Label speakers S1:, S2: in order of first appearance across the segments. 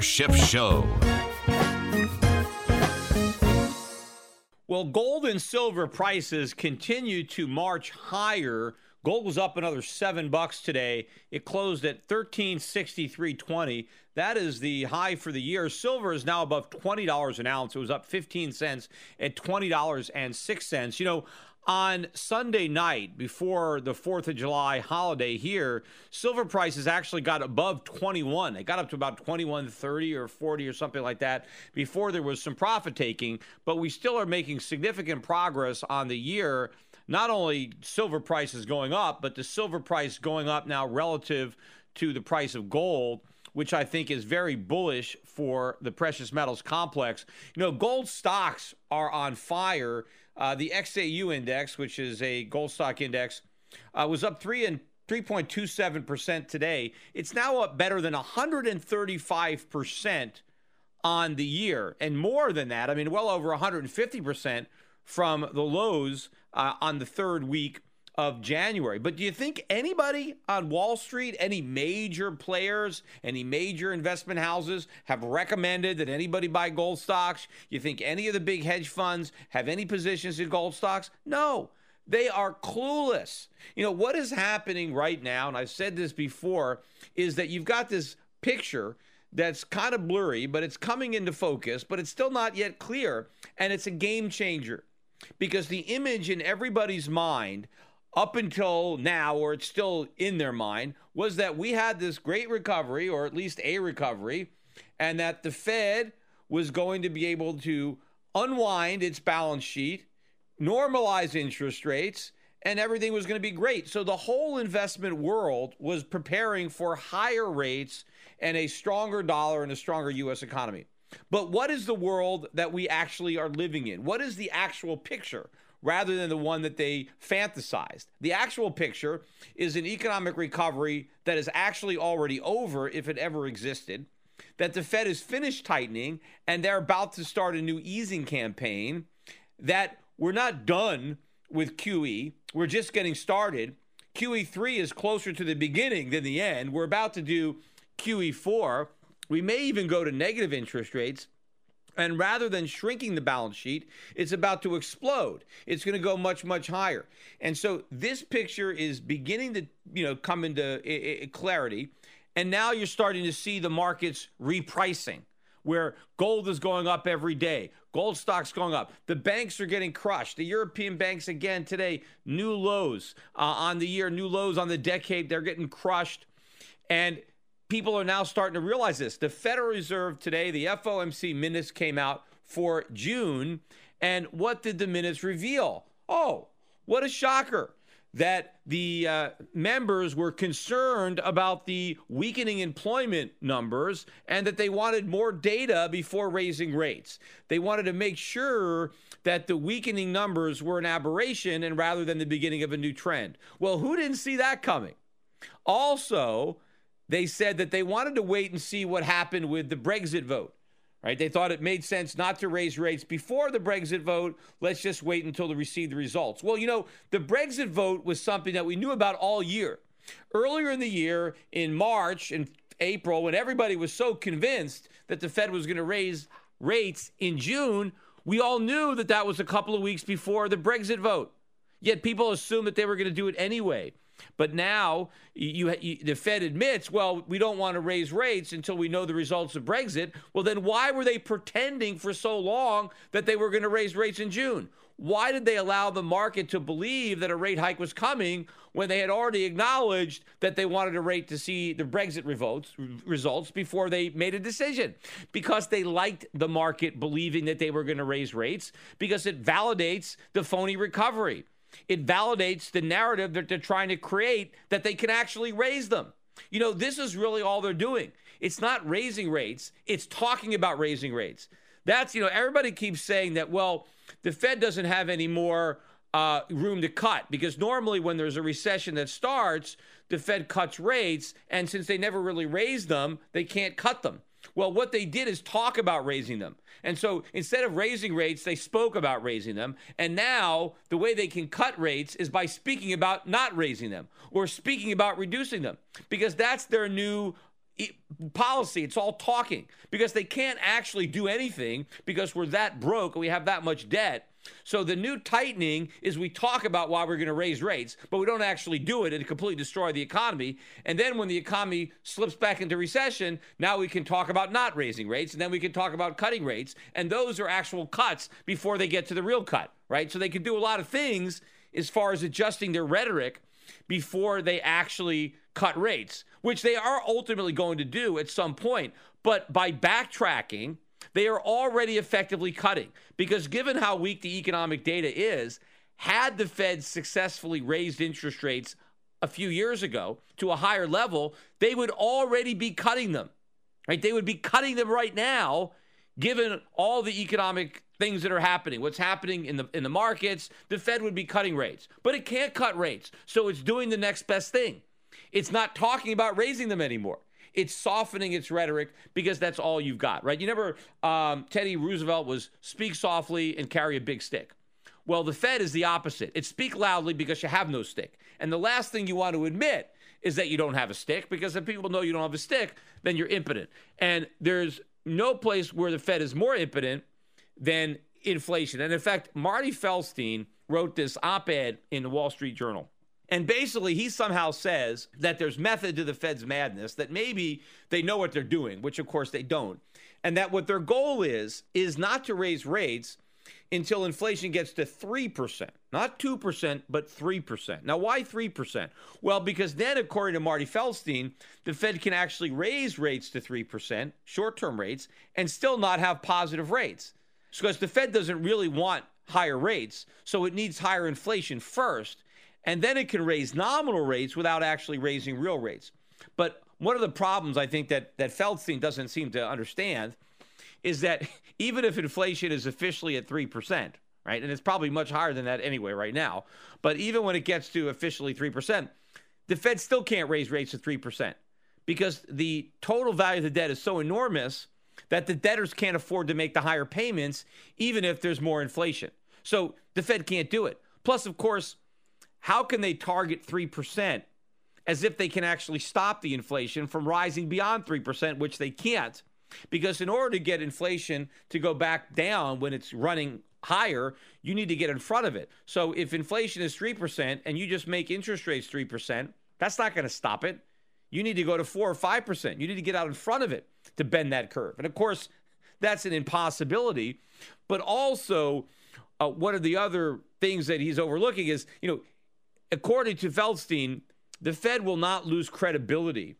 S1: Schiff Show.
S2: Well, gold and silver prices continue to march higher. Gold was up another seven bucks today. It closed at thirteen sixty three twenty. That is the high for the year. Silver is now above twenty dollars an ounce. It was up fifteen cents at twenty dollars and six cents. You know, on Sunday night before the 4th of July holiday here, silver prices actually got above 21. They got up to about 21.30 or 40 or something like that before there was some profit taking, but we still are making significant progress on the year. Not only silver prices going up, but the silver price going up now relative to the price of gold which I think is very bullish for the precious metals complex. You know, gold stocks are on fire uh, the XAU index, which is a gold stock index, uh, was up three and 3.27% today. It's now up better than 135% on the year, and more than that. I mean, well over 150% from the lows uh, on the third week of January. But do you think anybody on Wall Street, any major players, any major investment houses have recommended that anybody buy gold stocks? You think any of the big hedge funds have any positions in gold stocks? No. They are clueless. You know, what is happening right now, and I've said this before, is that you've got this picture that's kind of blurry, but it's coming into focus, but it's still not yet clear. And it's a game changer because the image in everybody's mind up until now, or it's still in their mind, was that we had this great recovery, or at least a recovery, and that the Fed was going to be able to unwind its balance sheet, normalize interest rates, and everything was going to be great. So the whole investment world was preparing for higher rates and a stronger dollar and a stronger U.S. economy. But what is the world that we actually are living in? What is the actual picture? Rather than the one that they fantasized. The actual picture is an economic recovery that is actually already over if it ever existed, that the Fed is finished tightening and they're about to start a new easing campaign, that we're not done with QE, we're just getting started. QE3 is closer to the beginning than the end. We're about to do QE4. We may even go to negative interest rates. And rather than shrinking the balance sheet, it's about to explode. It's going to go much, much higher. And so this picture is beginning to, you know, come into clarity. And now you're starting to see the markets repricing, where gold is going up every day, gold stocks going up. The banks are getting crushed. The European banks again today, new lows uh, on the year, new lows on the decade. They're getting crushed, and people are now starting to realize this. The Federal Reserve today, the FOMC minutes came out for June. And what did the minutes reveal? Oh, what a shocker. that the uh, members were concerned about the weakening employment numbers and that they wanted more data before raising rates. They wanted to make sure that the weakening numbers were an aberration and rather than the beginning of a new trend. Well, who didn't see that coming? Also, they said that they wanted to wait and see what happened with the Brexit vote. Right? They thought it made sense not to raise rates before the Brexit vote. Let's just wait until they receive the results. Well, you know, the Brexit vote was something that we knew about all year. Earlier in the year, in March and April, when everybody was so convinced that the Fed was going to raise rates in June, we all knew that that was a couple of weeks before the Brexit vote. Yet people assumed that they were going to do it anyway. But now you, you, the Fed admits, well, we don't want to raise rates until we know the results of Brexit. Well, then why were they pretending for so long that they were going to raise rates in June? Why did they allow the market to believe that a rate hike was coming when they had already acknowledged that they wanted a rate to see the Brexit results, results before they made a decision? Because they liked the market believing that they were going to raise rates because it validates the phony recovery it validates the narrative that they're trying to create that they can actually raise them. You know, this is really all they're doing. It's not raising rates, it's talking about raising rates. That's, you know, everybody keeps saying that, well, the Fed doesn't have any more uh, room to cut because normally when there's a recession that starts, the Fed cuts rates. And since they never really raise them, they can't cut them. Well, what they did is talk about raising them. And so instead of raising rates, they spoke about raising them. And now the way they can cut rates is by speaking about not raising them or speaking about reducing them because that's their new policy. It's all talking because they can't actually do anything because we're that broke and we have that much debt so the new tightening is we talk about why we're going to raise rates, but we don't actually do it and completely destroy the economy. And then when the economy slips back into recession, now we can talk about not raising rates, and then we can talk about cutting rates. And those are actual cuts before they get to the real cut, right? So they can do a lot of things as far as adjusting their rhetoric before they actually cut rates, which they are ultimately going to do at some point. But by backtracking, they are already effectively cutting because given how weak the economic data is, had the Fed successfully raised interest rates a few years ago to a higher level, they would already be cutting them. Right? They would be cutting them right now given all the economic things that are happening, what's happening in the in the markets, the Fed would be cutting rates. But it can't cut rates. So it's doing the next best thing. It's not talking about raising them anymore. It's softening its rhetoric because that's all you've got, right? You never, um, Teddy Roosevelt was speak softly and carry a big stick. Well, the Fed is the opposite. It's speak loudly because you have no stick. And the last thing you want to admit is that you don't have a stick because if people know you don't have a stick, then you're impotent. And there's no place where the Fed is more impotent than inflation. And in fact, Marty Feldstein wrote this op ed in the Wall Street Journal. And basically, he somehow says that there's method to the Fed's madness, that maybe they know what they're doing, which of course they don't. And that what their goal is, is not to raise rates until inflation gets to 3%, not 2%, but 3%. Now, why 3%? Well, because then, according to Marty Feldstein, the Fed can actually raise rates to 3%, short term rates, and still not have positive rates. Because the Fed doesn't really want higher rates, so it needs higher inflation first and then it can raise nominal rates without actually raising real rates. But one of the problems I think that that Feldstein doesn't seem to understand is that even if inflation is officially at 3%, right? And it's probably much higher than that anyway right now, but even when it gets to officially 3%, the Fed still can't raise rates to 3% because the total value of the debt is so enormous that the debtors can't afford to make the higher payments even if there's more inflation. So the Fed can't do it. Plus, of course, how can they target 3% as if they can actually stop the inflation from rising beyond 3%, which they can't? Because in order to get inflation to go back down when it's running higher, you need to get in front of it. So if inflation is 3% and you just make interest rates 3%, that's not going to stop it. You need to go to 4 or 5%. You need to get out in front of it to bend that curve. And of course, that's an impossibility. But also, uh, one of the other things that he's overlooking is, you know, according to Feldstein, the Fed will not lose credibility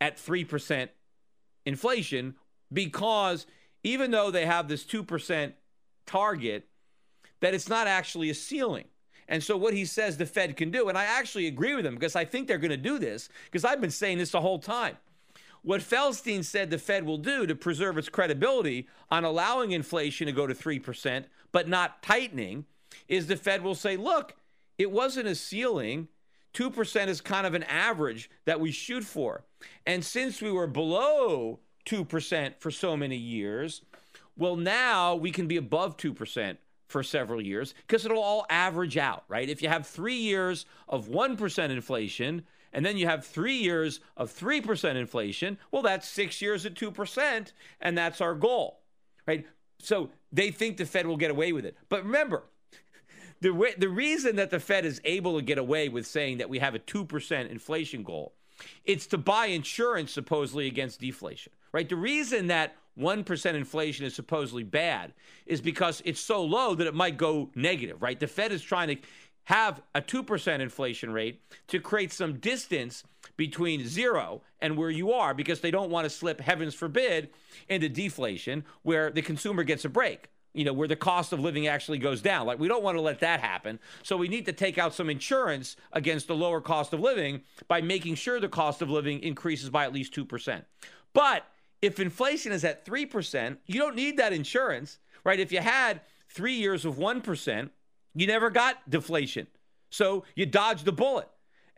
S2: at 3% inflation because even though they have this 2% target, that it's not actually a ceiling. And so, what he says the Fed can do, and I actually agree with him because I think they're going to do this because I've been saying this the whole time. What Feldstein said the Fed will do to preserve its credibility on allowing inflation to go to 3%, but not tightening, is the Fed will say, look, it wasn't a ceiling. 2% is kind of an average that we shoot for. And since we were below 2% for so many years, well, now we can be above 2% for several years because it'll all average out, right? If you have three years of 1% inflation, and then you have three years of 3% inflation, well, that's six years at 2%, and that's our goal, right? So they think the Fed will get away with it. But remember, the, way, the reason that the Fed is able to get away with saying that we have a 2% inflation goal, it's to buy insurance supposedly against deflation, right? The reason that 1% inflation is supposedly bad is because it's so low that it might go negative, right? The Fed is trying to have a 2% inflation rate to create some distance between zero and where you are because they don't want to slip, heavens forbid, into deflation where the consumer gets a break. You know, where the cost of living actually goes down. Like, we don't want to let that happen. So, we need to take out some insurance against the lower cost of living by making sure the cost of living increases by at least 2%. But if inflation is at 3%, you don't need that insurance, right? If you had three years of 1%, you never got deflation. So you dodged the bullet.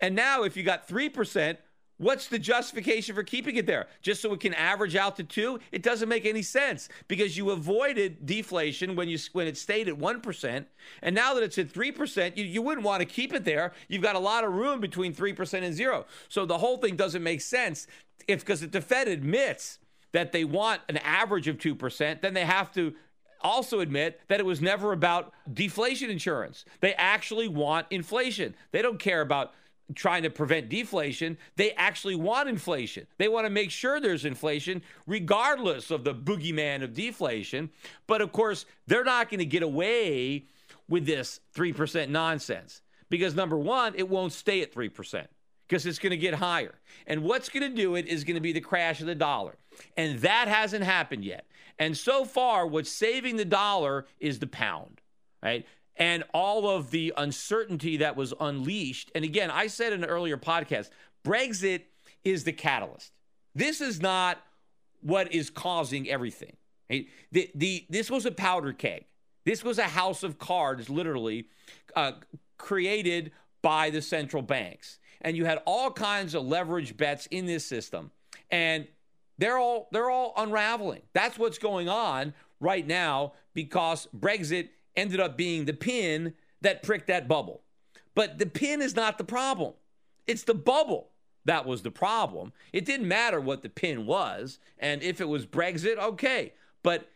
S2: And now, if you got 3%, what's the justification for keeping it there? Just so it can average out to two? It doesn't make any sense because you avoided deflation when you when it stayed at 1%. And now that it's at 3%, you, you wouldn't want to keep it there. You've got a lot of room between 3% and zero. So the whole thing doesn't make sense if because the Fed admits that they want an average of 2%, then they have to also admit that it was never about deflation insurance. They actually want inflation. They don't care about trying to prevent deflation. They actually want inflation. They want to make sure there's inflation, regardless of the boogeyman of deflation. But of course, they're not going to get away with this 3% nonsense because number one, it won't stay at 3% because it's going to get higher. And what's going to do it is going to be the crash of the dollar. And that hasn't happened yet. And so far, what's saving the dollar is the pound, right? And all of the uncertainty that was unleashed. And again, I said in an earlier podcast, Brexit is the catalyst. This is not what is causing everything. The, the, this was a powder keg. This was a house of cards, literally, uh, created by the central banks and you had all kinds of leverage bets in this system, and they're all they're all unraveling. That's what's going on right now because Brexit ended up being the pin that pricked that bubble. But the pin is not the problem. It's the bubble that was the problem. It didn't matter what the pin was, and if it was Brexit, okay. But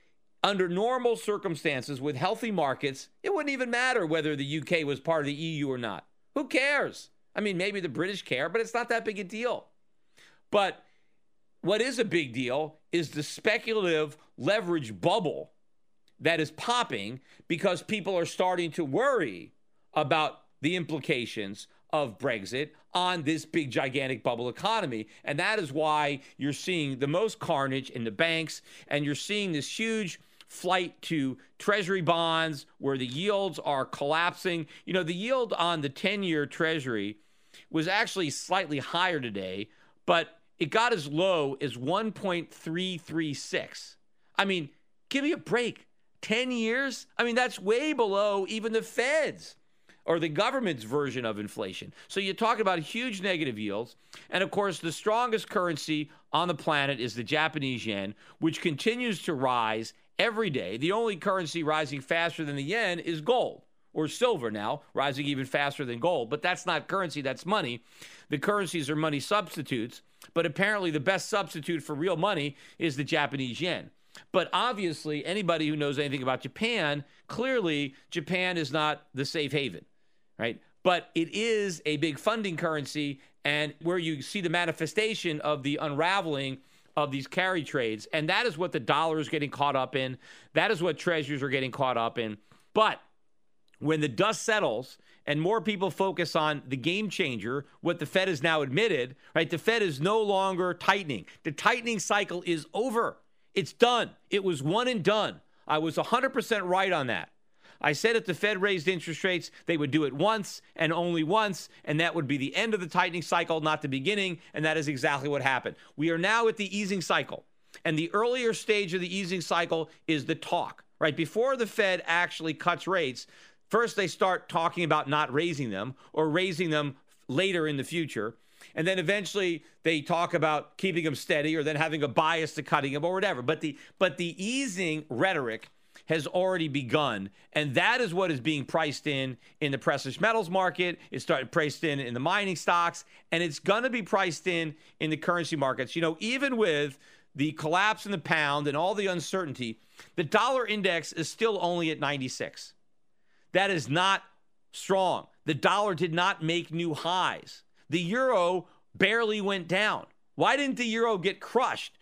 S2: under normal circumstances with healthy markets, it wouldn't even matter whether the UK was part of the EU or not. Who cares? I mean, maybe the British care, but it's not that big a deal. But what is a big deal is the speculative leverage bubble that is popping because people are starting to worry about the implications of Brexit on this big, gigantic bubble economy. And that is why you're seeing the most carnage in the banks, and you're seeing this huge flight to treasury bonds where the yields are collapsing. You know, the yield on the 10 year treasury was actually slightly higher today, but it got as low as 1.336. I mean, give me a break. 10 years? I mean, that's way below even the Fed's or the government's version of inflation. So you talk about huge negative yields. And of course, the strongest currency on the planet is the Japanese yen, which continues to rise every day. The only currency rising faster than the yen is gold or silver now, rising even faster than gold. But that's not currency, that's money. The currencies are money substitutes. But apparently, the best substitute for real money is the Japanese yen. But obviously, anybody who knows anything about Japan, clearly, Japan is not the safe haven, right? But it is a big funding currency, and where you see the manifestation of the unraveling of these carry trades. And that is what the dollar is getting caught up in. That is what treasuries are getting caught up in. But when the dust settles and more people focus on the game changer, what the Fed has now admitted, right? The Fed is no longer tightening. The tightening cycle is over. It's done. It was one and done. I was 100% right on that. I said if the Fed raised interest rates, they would do it once and only once, and that would be the end of the tightening cycle, not the beginning. And that is exactly what happened. We are now at the easing cycle. And the earlier stage of the easing cycle is the talk, right? Before the Fed actually cuts rates, first they start talking about not raising them or raising them later in the future. And then eventually they talk about keeping them steady or then having a bias to cutting them or whatever. But the but the easing rhetoric has already begun, and that is what is being priced in in the precious metals market. It's started priced in in the mining stocks, and it's going to be priced in in the currency markets. You know, even with the collapse in the pound and all the uncertainty, the dollar index is still only at 96. That is not strong. The dollar did not make new highs. The euro barely went down. Why didn't the euro get crushed?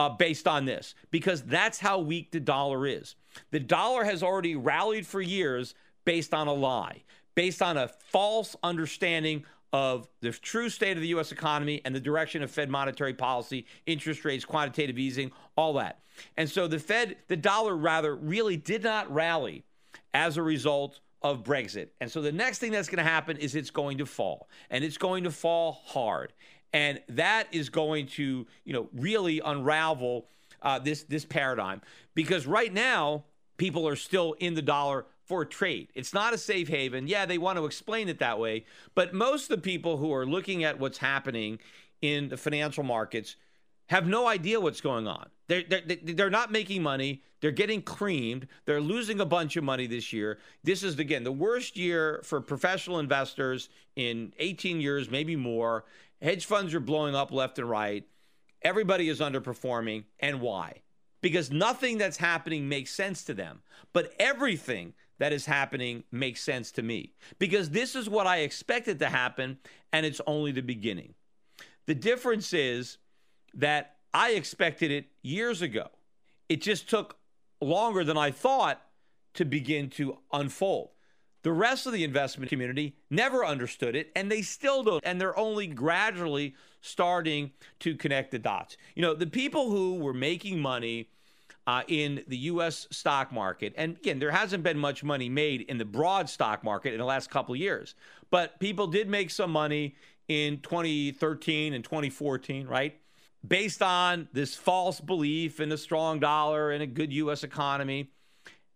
S2: uh, based on this because that's how weak the dollar is. The dollar has already rallied for years based on a lie, based on a false understanding of the true state of the U.S. economy and the direction of Fed monetary policy, interest rates, quantitative easing, all that. And so the Fed, the dollar rather, really did not rally as a result of Brexit. And so the next thing that's going to happen is it's going to fall, and it's going to fall hard and that is going to you know really unravel uh, this this paradigm because right now people are still in the dollar for trade. It's not a safe haven. Yeah, they want to explain it that way, but most of the people who are looking at what's happening in the financial markets have no idea what's going on. They're, they're, they're not making money. They're getting creamed. They're losing a bunch of money this year. This is, again, the worst year for professional investors in 18 years, maybe more. Hedge funds are blowing up left and right. Everybody is underperforming. And why? Because nothing that's happening makes sense to them. But everything that is happening makes sense to me. Because this is what I expected to happen, and it's only the beginning. The difference is that I expected it years ago. It just took longer than I thought to begin to unfold. The rest of the investment community never understood it, and they still don't. And they're only gradually starting to connect the dots. You know, the people who were making money uh, in the U.S. stock market, and again, there hasn't been much money made in the broad stock market in the last couple of years, but people did make some money in 2013 and 2014, right? Based on this false belief in a strong dollar and a good U.S. economy.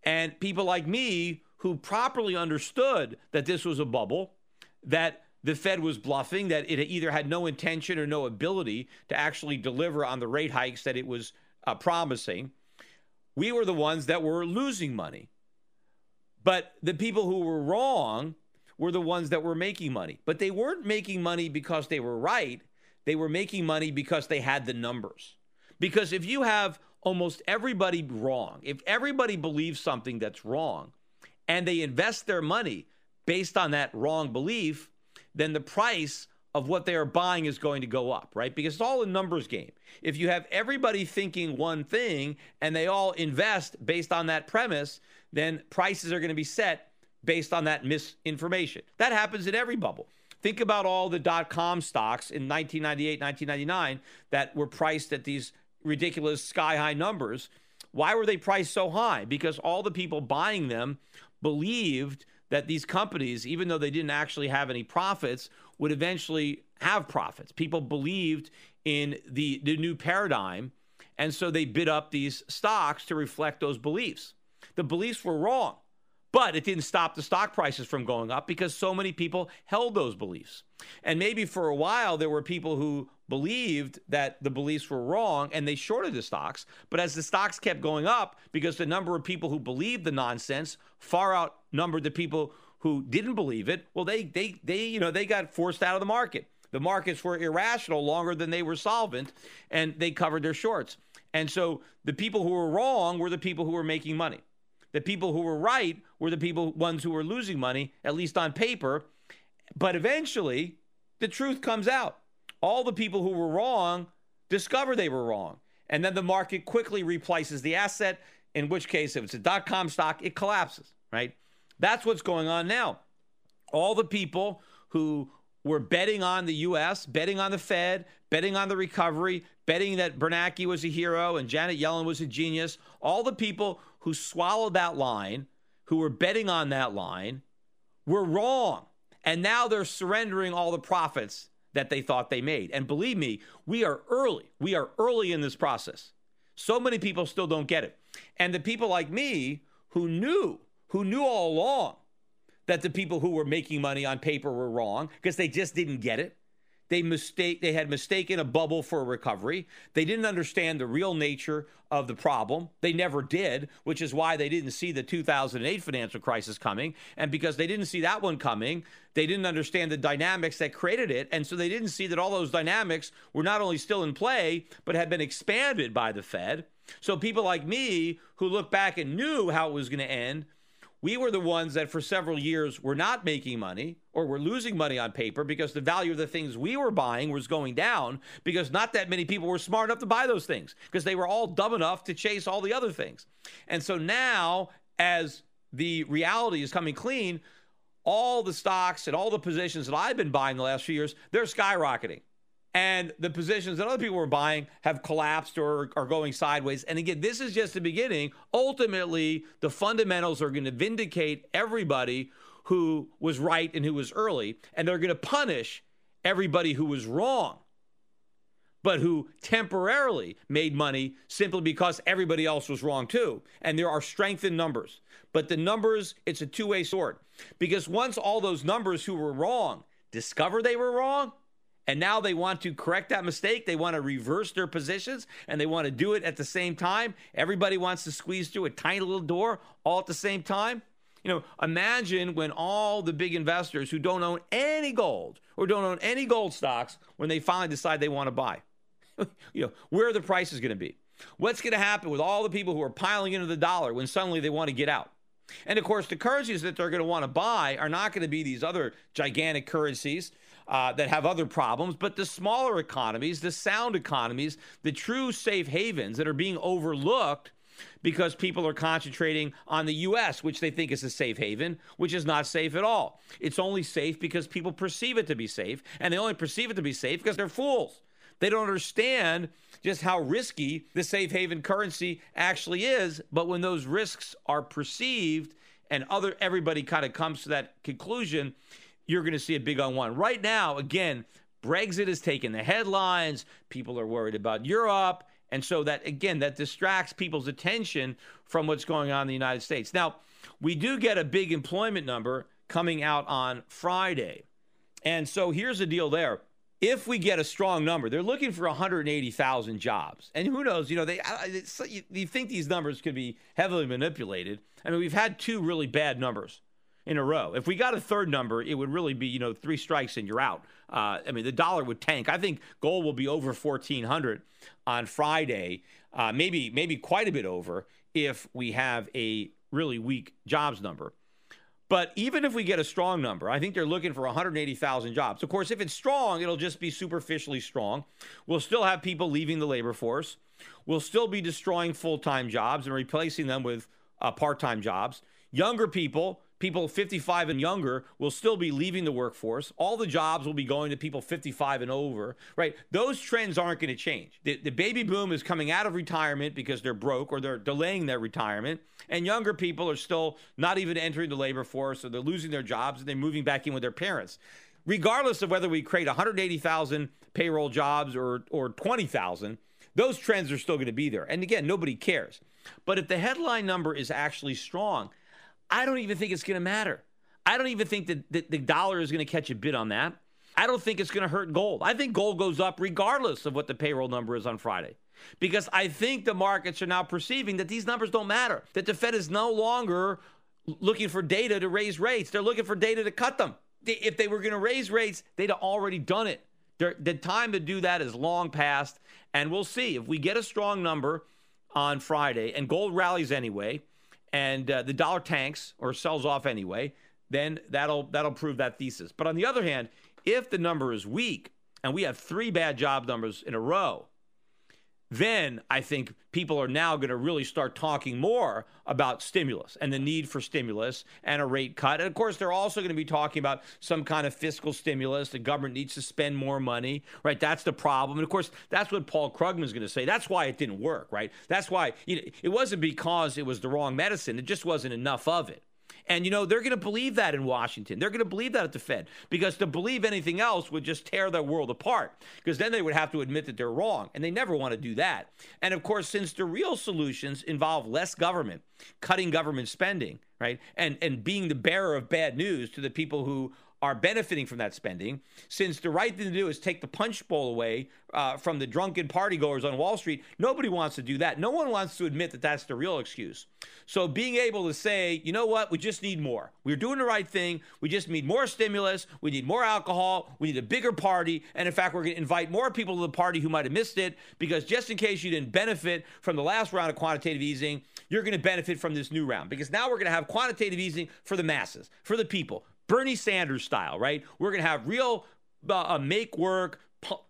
S2: And people like me who properly understood that this was a bubble, that the Fed was bluffing, that it either had no intention or no ability to actually deliver on the rate hikes that it was uh, promising. We were the ones that were losing money. But the people who were wrong were the ones that were making money. But they weren't making money because they were right. They were making money because they had the numbers. Because if you have almost everybody wrong, if everybody believes something that's wrong, and they invest their money based on that wrong belief, then the price of what they are buying is going to go up, right? Because it's all a numbers game. If you have everybody thinking one thing and they all invest based on that premise, then prices are going to be set based on that misinformation. That happens in every bubble. Think about all the dot com stocks in 1998, 1999 that were priced at these ridiculous sky high numbers. Why were they priced so high? Because all the people buying them believed that these companies, even though they didn't actually have any profits, would eventually have profits. People believed in the, the new paradigm. And so they bid up these stocks to reflect those beliefs. The beliefs were wrong, but it didn't stop the stock prices from going up because so many people held those beliefs. And maybe for a while, there were people who believed that the beliefs were wrong and they shorted the stocks. But as the stocks kept going up, because the number of people who believed the nonsense far outnumbered the people who didn't believe it, well, they they they you know they got forced out of the market. The markets were irrational longer than they were solvent, and they covered their shorts. And so the people who were wrong were the people who were making money. The people who were right were the people ones who were losing money, at least on paper. But eventually, the truth comes out all the people who were wrong discover they were wrong. And then the market quickly replaces the asset, in which case, if it's a dot com stock, it collapses, right? That's what's going on now. All the people who were betting on the US, betting on the Fed, betting on the recovery, betting that Bernanke was a hero and Janet Yellen was a genius, all the people who swallowed that line who were betting on that line were wrong. And now they're surrendering all the profits that they thought they made. And believe me, we are early. We are early in this process. So many people still don't get it. And the people like me who knew, who knew all along that the people who were making money on paper were wrong because they just didn't get it. They mistake they had mistaken a bubble for a recovery. They didn't understand the real nature of the problem. They never did, which is why they didn't see the 2008 financial crisis coming. And because they didn't see that one coming, they didn't understand the dynamics that created it. And so they didn't see that all those dynamics were not only still in play, but had been expanded by the Fed. So people like me who look back and knew how it was going to end we were the ones that for several years were not making money or were losing money on paper because the value of the things we were buying was going down because not that many people were smart enough to buy those things because they were all dumb enough to chase all the other things. And so now, as the reality is coming clean, all the stocks and all the positions that I've been buying the last few years, they're skyrocketing and the positions that other people were buying have collapsed or are going sideways. And again, this is just the beginning. Ultimately, the fundamentals are going to vindicate everybody who was right and who was early, and they're going to punish everybody who was wrong, but who temporarily made money simply because everybody else was wrong too. And there are strength in numbers. But the numbers, it's a two way sword. Because once all those numbers who were wrong discover they were wrong, and now they want to correct that mistake. They want to reverse their positions and they want to do it at the same time. Everybody wants to squeeze through a tiny little door all at the same time. You know, imagine when all the big investors who don't own any gold or don't own any gold stocks when they finally decide they want to buy. you know, where the prices going to be? What's going to happen with all the people who are piling into the dollar when suddenly they want to get out? And of course, the currencies that they're going to want to buy are not going to be these other gigantic currencies uh, that have other problems, but the smaller economies, the sound economies, the true safe havens that are being overlooked because people are concentrating on the US, which they think is a safe haven, which is not safe at all. It's only safe because people perceive it to be safe, and they only perceive it to be safe because they're fools. They don't understand just how risky the safe haven currency actually is, but when those risks are perceived and other everybody kind of comes to that conclusion, you're going to see a big one. Right now, again, Brexit has taken the headlines. People are worried about Europe. And so that, again, that distracts people's attention from what's going on in the United States. Now, we do get a big employment number coming out on Friday. And so here's the deal there. If we get a strong number, they're looking for 180,000 jobs. And who knows, you know, they you think these numbers could be heavily manipulated. I mean, we've had two really bad numbers in a row. If we got a third number, it would really be, you know, three strikes and you're out. Uh, I mean, the dollar would tank. I think gold will be over 1400 on Friday, uh, maybe maybe quite a bit over if we have a really weak jobs number. But even if we get a strong number, I think they're looking for 180,000 jobs. Of course, if it's strong, it'll just be superficially strong. We'll still have people leaving the labor force. We'll still be destroying full time jobs and replacing them with uh, part time jobs. Younger people people 55 and younger will still be leaving the workforce. All the jobs will be going to people 55 and over, right? Those trends aren't going to change. The, the, baby boom is coming out of retirement because they're broke or they're delaying their retirement. And younger people are still not even entering the labor force or they're losing their jobs and they're moving back in with their parents. Regardless of whether we create 180,000 payroll jobs or, or 20,000, those trends are still going to be there. And again, nobody cares. But if the headline number is actually strong, I don't even think it's going to matter. I don't even think that the, dollar is going to catch a bid on that. I don't think it's going to hurt gold. I think gold goes up regardless of what the payroll number is on Friday. Because I think the markets are now perceiving that these numbers don't matter, that the Fed is no longer looking for data to raise rates. They're looking for data to cut them. If they were going to raise rates, they'd have already done it. The time to do that is long past. And we'll see. If we get a strong number on Friday and gold rallies anyway, and uh, the dollar tanks or sells off anyway, then that'll that'll prove that thesis. But on the other hand, if the number is weak and we have three bad job numbers in a row, then I think people are now going to really start talking more about stimulus and the need for stimulus and a rate cut. And of course, they're also going to be talking about some kind of fiscal stimulus. The government needs to spend more money, right? That's the problem. And of course, that's what Paul Krugman is going to say. That's why it didn't work, right? That's why you know, it wasn't because it was the wrong medicine, it just wasn't enough of it. And, you know, they're going to believe that in Washington. They're going to believe that at the Fed because to believe anything else would just tear their world apart because then they would have to admit that they're wrong. And they never want to do that. And of course, since the real solutions involve less government, cutting government spending, right, and, and being the bearer of bad news to the people who are benefiting from that spending, since the right thing to do is take the punch bowl away uh, from the drunken partygoers on Wall Street, nobody wants to do that. No one wants to admit that that's the real excuse. So being able to say, you know what, we just need more. We're doing the right thing. We just need more stimulus. We need more alcohol. We need a bigger party. And in fact, we're going to invite more people to the party who might have missed it because just in case you didn't benefit from the last round of quantitative easing, you're going to benefit from this new round because now we're going to have quantitative easing for the masses, for the people, Bernie Sanders style, right? We're going to have real uh, make work,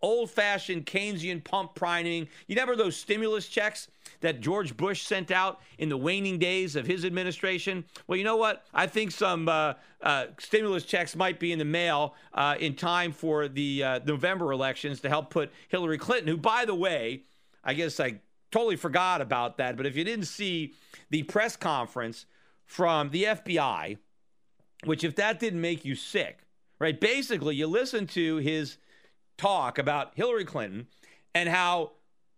S2: old fashioned Keynesian pump priming. You remember those stimulus checks that George Bush sent out in the waning days of his administration? Well, you know what? I think some uh, uh, stimulus checks might be in the mail uh, in time for the uh, November elections to help put Hillary Clinton, who, by the way, I guess I totally forgot about that. But if you didn't see the press conference from the FBI, which if that didn't make you sick, right? Basically, you listen to his talk about Hillary Clinton and how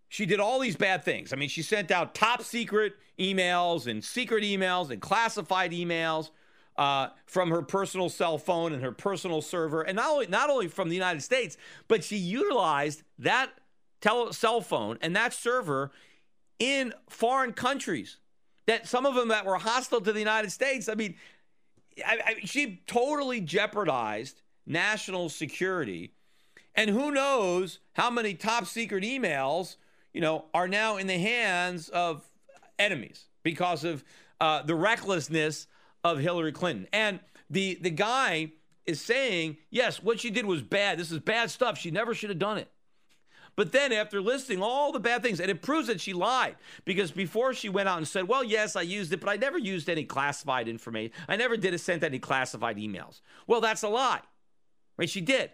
S2: she did all these bad things. I mean, she sent out top secret emails and secret emails and classified emails uh, from her personal cell phone and her personal server, and not only not only from the United States, but she utilized that tele- cell phone and that server in foreign countries. That some of them that were hostile to the United States. I mean, I, I, she totally jeopardized national security. And who knows how many top secret emails, you know, are now in the hands of enemies because of uh, the recklessness of Hillary Clinton. And the the guy is saying, yes, what she did was bad. This is bad stuff. She never should have done it. But then after listing all the bad things, and it proves that she lied because before she went out and said, well, yes, I used it, but I never used any classified information. I never did send any classified emails. Well, that's a lie. Right? She did.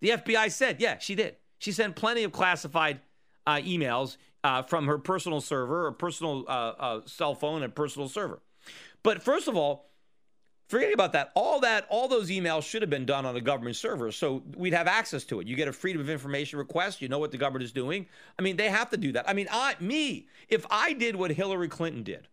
S2: The FBI said, yeah, she did. She sent plenty of classified uh, emails uh, from her personal server, or personal uh, uh cell phone, and personal server. But first of all, Forgetting about that, all that, all those emails should have been done on a government server, so we'd have access to it. You get a freedom of information request. You know what the government is doing. I mean, they have to do that. I mean, I, me, if I did what Hillary Clinton did,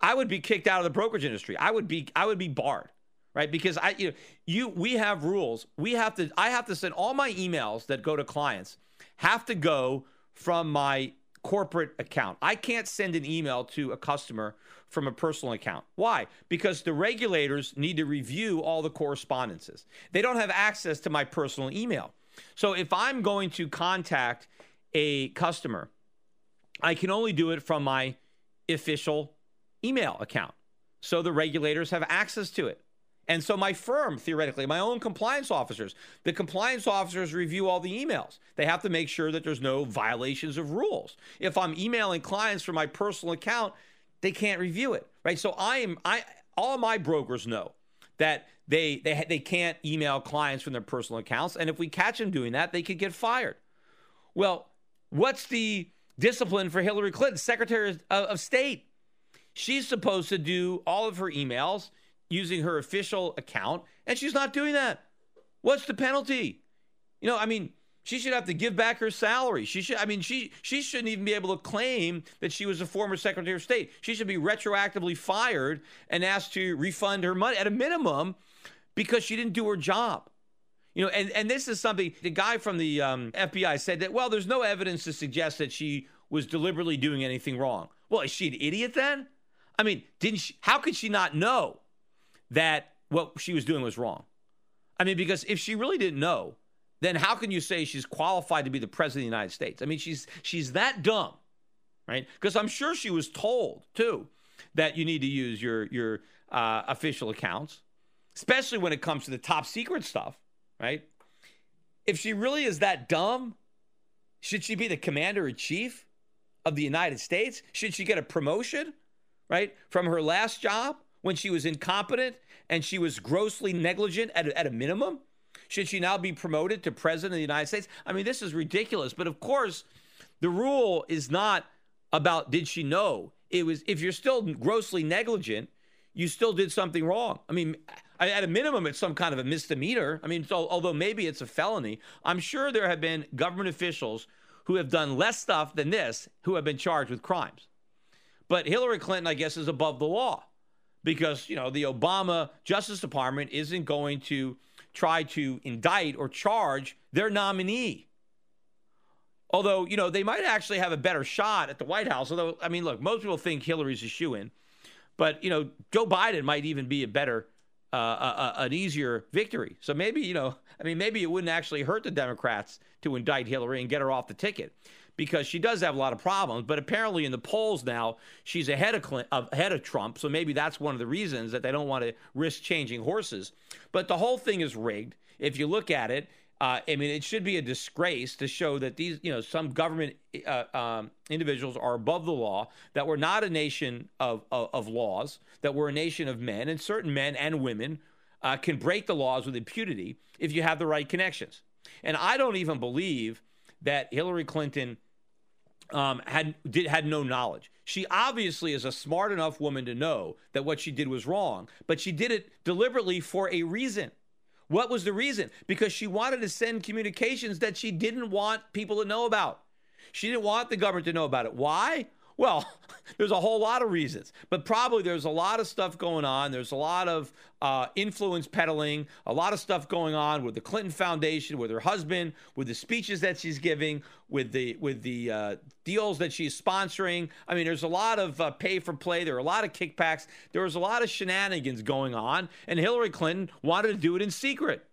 S2: I would be kicked out of the brokerage industry. I would be, I would be barred, right? Because I, you know, you, we have rules. We have to. I have to send all my emails that go to clients have to go from my corporate account. I can't send an email to a customer from a personal account. Why? Because the regulators need to review all the correspondences. They don't have access to my personal email. So if I'm going to contact a customer, I can only do it from my official email account. So the regulators have access to it. And so my firm, theoretically, my own compliance officers, the compliance officers review all the emails. They have to make sure that there's no violations of rules. If I'm emailing clients from my personal account, they can't review it, right? So I am I all my brokers know that they they they can't email clients from their personal accounts, and if we catch them doing that, they could get fired. Well, what's the discipline for Hillary Clinton, Secretary of, of State? She's supposed to do all of her emails using her official account, and she's not doing that. What's the penalty? You know, I mean, she should have to give back her salary. She should I mean she she shouldn't even be able to claim that she was a former Secretary of State. She should be retroactively fired and asked to refund her money at a minimum because she didn't do her job. You know, and, and this is something the guy from the um, FBI said that, well, there's no evidence to suggest that she was deliberately doing anything wrong. Well, is she an idiot then? I mean, didn't she, how could she not know that what she was doing was wrong? I mean, because if she really didn't know, then how can you say she's qualified to be the president of the United States? I mean, she's she's that dumb, right? Because I'm sure she was told too that you need to use your your uh, official accounts, especially when it comes to the top secret stuff, right? If she really is that dumb, should she be the commander in chief of the United States? Should she get a promotion, right, from her last job when she was incompetent and she was grossly negligent at at a minimum? Should she now be promoted to president of the United States? I mean, this is ridiculous. But of course, the rule is not about did she know. It was if you're still grossly negligent, you still did something wrong. I mean, at a minimum, it's some kind of a misdemeanor. I mean, so, although maybe it's a felony, I'm sure there have been government officials who have done less stuff than this who have been charged with crimes. But Hillary Clinton, I guess, is above the law because, you know, the Obama Justice Department isn't going to try to indict or charge their nominee. Although, you know, they might actually have a better shot at the White House. Although, I mean, look, most people think Hillary's a shoe in. But, you know, Joe Biden might even be a better, uh, a, a, an easier victory. So maybe, you know, I mean, maybe it wouldn't actually hurt the Democrats to indict Hillary and get her off the ticket because she does have a lot of problems. But apparently, in the polls now, she's ahead of ahead of Trump. So maybe that's one of the reasons that they don't want to risk changing horses. But the whole thing is rigged. If you look at it, uh, I mean, it should be a disgrace to show that these, you know, some government uh, um, individuals are above the law, that we're not a nation of, of, of, laws, that we're a nation of men, and certain men and women uh, can break the laws with impunity if you have the right connections. And I don't even believe that Hillary Clinton um, had did had no knowledge. She obviously is a smart enough woman to know that what she did was wrong, but she did it deliberately for a reason. What was the reason? Because she wanted to send communications that she didn't want people to know about. She didn't want the government to know about it. Why? Well, there's a whole lot of reasons, but probably there's a lot of stuff going on. There's a lot of uh, influence peddling, a lot of stuff going on with the Clinton Foundation, with her husband, with the speeches that she's giving, with the with the uh, deals that she's sponsoring. I mean, there's a lot of uh, pay for play. There are a lot of kickbacks. There was a lot of shenanigans going on, and Hillary Clinton wanted to do it in secret.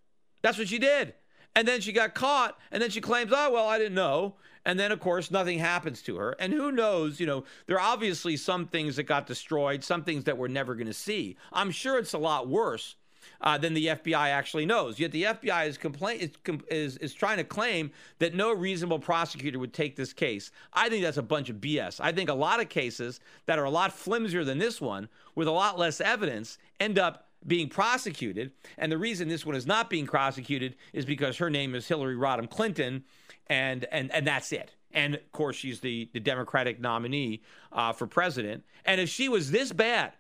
S2: That's what she did. And then she got caught, and then she claims, oh, well, I didn't know. And then, of course, nothing happens to her. And who knows, you know, there are obviously some things that got destroyed, some things that we're never going to see. I'm sure it's a lot worse uh, than the FBI actually knows. Yet the FBI is, is, is, is trying to claim that no reasonable prosecutor would take this case. I think that's a bunch of BS. I think a lot of cases that are a lot flimsier than this one, with a lot less evidence, end up being prosecuted. And the reason this one is not being prosecuted is because her name is Hillary Rodham Clinton, and and and that's it. And of course, she's the the Democratic nominee uh, for president. And if she was this bad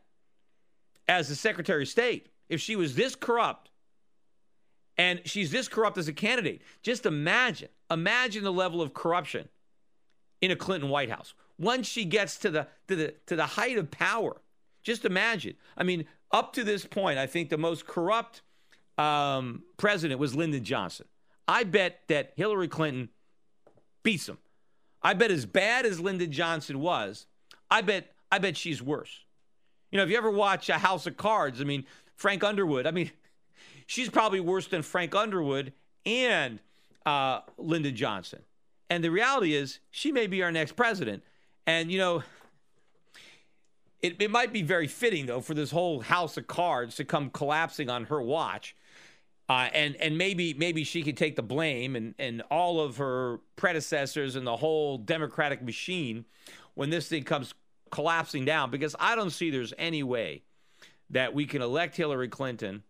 S2: as the Secretary of State, if she was this corrupt, and she's this corrupt as a candidate, just imagine, imagine the level of corruption in a Clinton White House once she gets to the to the to the height of power. Just imagine. I mean, up to this point, I think the most corrupt um, president was Lyndon Johnson. I bet that Hillary Clinton beats him. I bet as bad as Lyndon Johnson was, I bet I bet she's worse. You know, if you ever watch a House of Cards, I mean, Frank Underwood, I mean, she's probably worse than Frank Underwood and uh, Lyndon Johnson. And the reality is, she may be our next president. And, you know, it, it might be very fitting, though, for this whole house of cards to come collapsing on her watch. Uh, and and maybe maybe she could take the blame and, and all of her predecessors and the whole Democratic machine when this thing comes collapsing down because I don't see there's any way that we can elect Hillary Clinton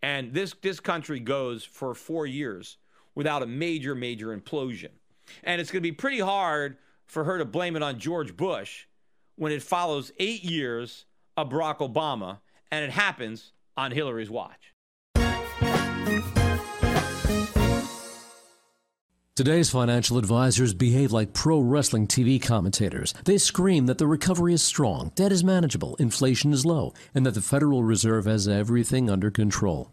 S2: and this this country goes for four years without a major major implosion and it's going to be pretty hard for her to blame it on George Bush when it follows eight years of Barack Obama and it happens on Hillary's watch.
S3: Today's financial advisors behave like pro wrestling TV commentators. They scream that the recovery is strong, debt is manageable, inflation is low, and that the Federal Reserve has everything under control.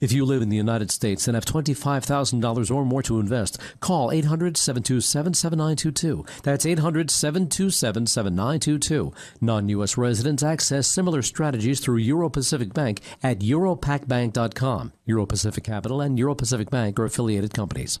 S3: If you live in the United States and have $25,000 or more to invest, call 800 727 7922. That's 800 727 7922. Non U.S. residents access similar strategies through Euro Pacific Bank at europacbank.com. Euro Pacific Capital and Euro Pacific Bank are affiliated companies.